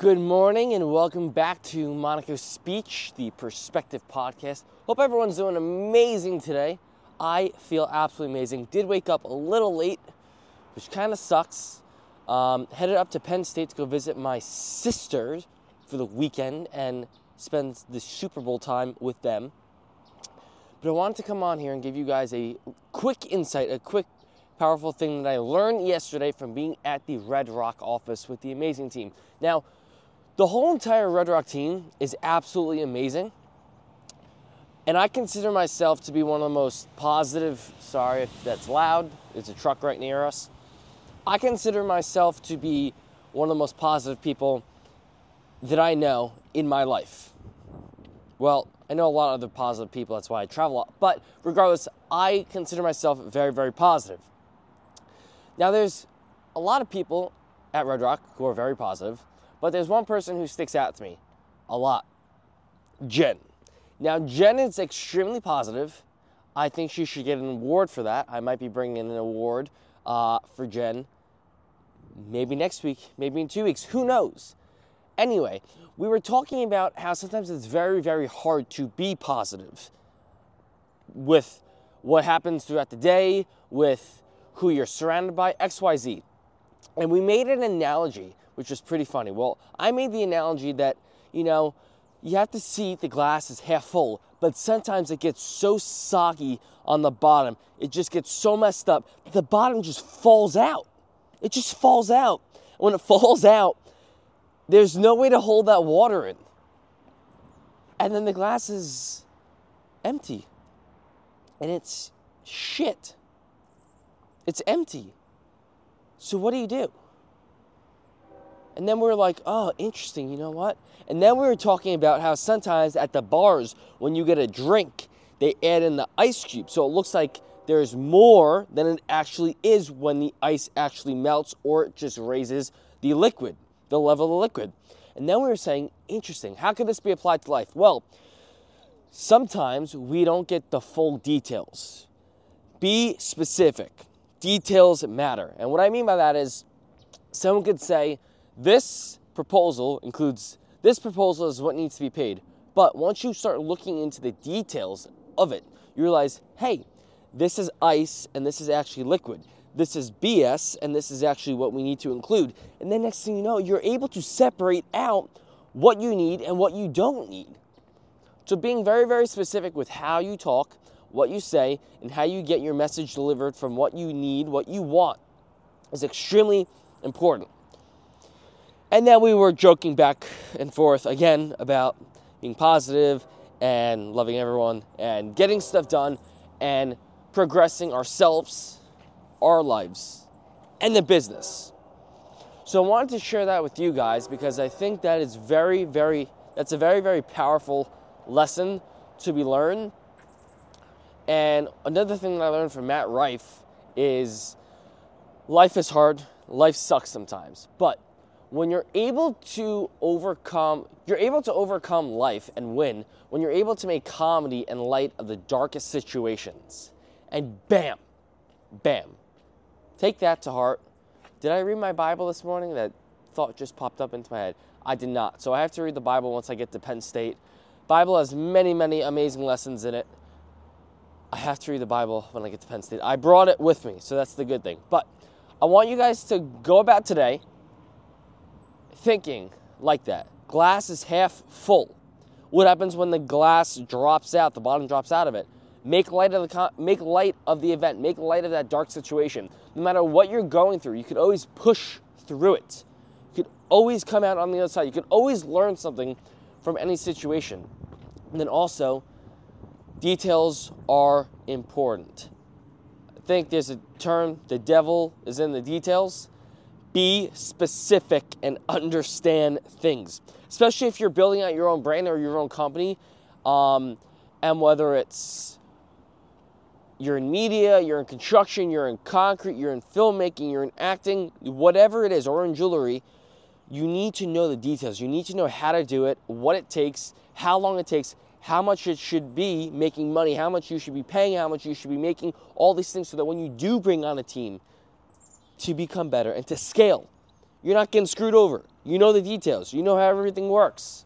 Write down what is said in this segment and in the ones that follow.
Good morning and welcome back to Monaco Speech, the Perspective Podcast. Hope everyone's doing amazing today. I feel absolutely amazing. Did wake up a little late, which kind of sucks. Um, headed up to Penn State to go visit my sisters for the weekend and spend the Super Bowl time with them. But I wanted to come on here and give you guys a quick insight, a quick powerful thing that I learned yesterday from being at the Red Rock office with the amazing team. Now, the whole entire Red Rock team is absolutely amazing. And I consider myself to be one of the most positive, sorry if that's loud, there's a truck right near us. I consider myself to be one of the most positive people that I know in my life. Well, I know a lot of other positive people, that's why I travel a lot. But regardless, I consider myself very, very positive. Now, there's a lot of people at Red Rock who are very positive, but there's one person who sticks out to me a lot Jen. Now, Jen is extremely positive. I think she should get an award for that. I might be bringing in an award uh, for Jen maybe next week, maybe in two weeks. Who knows? Anyway, we were talking about how sometimes it's very, very hard to be positive with what happens throughout the day, with who you're surrounded by, XYZ. And we made an analogy which was pretty funny. Well, I made the analogy that, you know, you have to see the glass is half full, but sometimes it gets so soggy on the bottom, it just gets so messed up, the bottom just falls out. It just falls out. When it falls out, there's no way to hold that water in. And then the glass is empty. And it's shit. It's empty. So what do you do? And then we were like, oh, interesting, you know what? And then we were talking about how sometimes at the bars, when you get a drink, they add in the ice cube. So it looks like there's more than it actually is when the ice actually melts or it just raises the liquid, the level of the liquid. And then we were saying, interesting, how could this be applied to life? Well, sometimes we don't get the full details. Be specific. Details matter. And what I mean by that is someone could say, this proposal includes this proposal is what needs to be paid. But once you start looking into the details of it, you realize, hey, this is ice and this is actually liquid. This is BS and this is actually what we need to include. And then next thing you know, you're able to separate out what you need and what you don't need. So being very, very specific with how you talk, what you say, and how you get your message delivered from what you need, what you want is extremely important. And then we were joking back and forth again about being positive and loving everyone and getting stuff done and progressing ourselves, our lives, and the business. So I wanted to share that with you guys because I think that is very, very, that's a very, very powerful lesson to be learned. And another thing that I learned from Matt Rife is life is hard, life sucks sometimes, but when you're able to overcome you're able to overcome life and win when you're able to make comedy in light of the darkest situations. And bam bam. Take that to heart. Did i read my bible this morning? That thought just popped up into my head. I did not. So i have to read the bible once i get to penn state. Bible has many many amazing lessons in it. I have to read the bible when i get to penn state. I brought it with me so that's the good thing. But i want you guys to go about today thinking like that. Glass is half full. What happens when the glass drops out, the bottom drops out of it? Make light of the make light of the event. Make light of that dark situation. No matter what you're going through, you could always push through it. You could always come out on the other side. You could always learn something from any situation. And then also, details are important. I think there's a term, the devil is in the details be specific and understand things, especially if you're building out your own brand or your own company. Um, and whether it's you're in media, you're in construction, you're in concrete, you're in filmmaking, you're in acting, whatever it is, or in jewelry, you need to know the details. You need to know how to do it, what it takes, how long it takes, how much it should be making money, how much you should be paying, how much you should be making, all these things so that when you do bring on a team, to become better and to scale. You're not getting screwed over. You know the details. You know how everything works.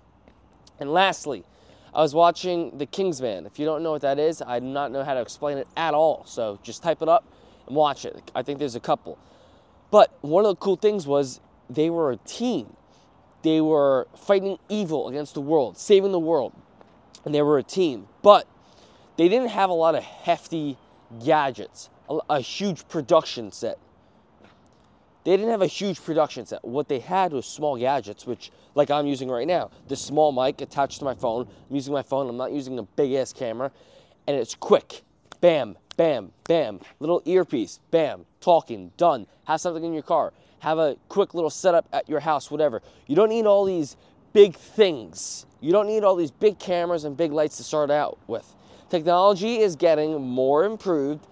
And lastly, I was watching The Kingsman. If you don't know what that is, I do not know how to explain it at all. So just type it up and watch it. I think there's a couple. But one of the cool things was they were a team. They were fighting evil against the world, saving the world. And they were a team. But they didn't have a lot of hefty gadgets, a, a huge production set. They didn't have a huge production set. What they had was small gadgets, which, like I'm using right now, this small mic attached to my phone. I'm using my phone. I'm not using a big ass camera, and it's quick. Bam, bam, bam. Little earpiece. Bam. Talking. Done. Have something in your car. Have a quick little setup at your house. Whatever. You don't need all these big things. You don't need all these big cameras and big lights to start out with. Technology is getting more improved,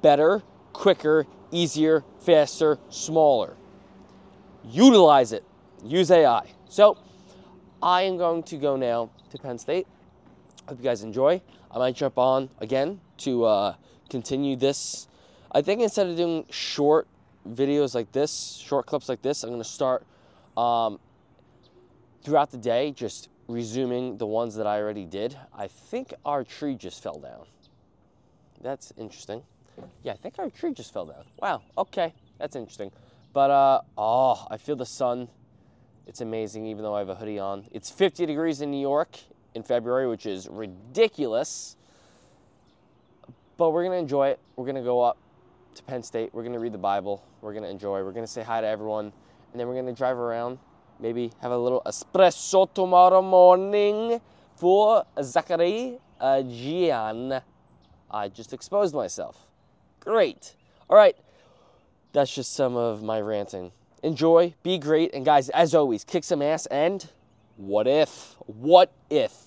better, quicker, easier, faster, smaller. Utilize it. Use AI. So, I am going to go now to Penn State. Hope you guys enjoy. I might jump on again to uh, continue this. I think instead of doing short videos like this, short clips like this, I'm going to start um, throughout the day just resuming the ones that I already did. I think our tree just fell down. That's interesting. Yeah, I think our tree just fell down. Wow, okay, that's interesting. But, uh, oh, I feel the sun. It's amazing, even though I have a hoodie on. It's 50 degrees in New York in February, which is ridiculous. But we're going to enjoy it. We're going to go up to Penn State. We're going to read the Bible. We're going to enjoy. We're going to say hi to everyone. And then we're going to drive around. Maybe have a little espresso tomorrow morning for Zachary uh, Gian. I just exposed myself. Great. All right. That's just some of my ranting. Enjoy, be great, and guys, as always, kick some ass and what if? What if?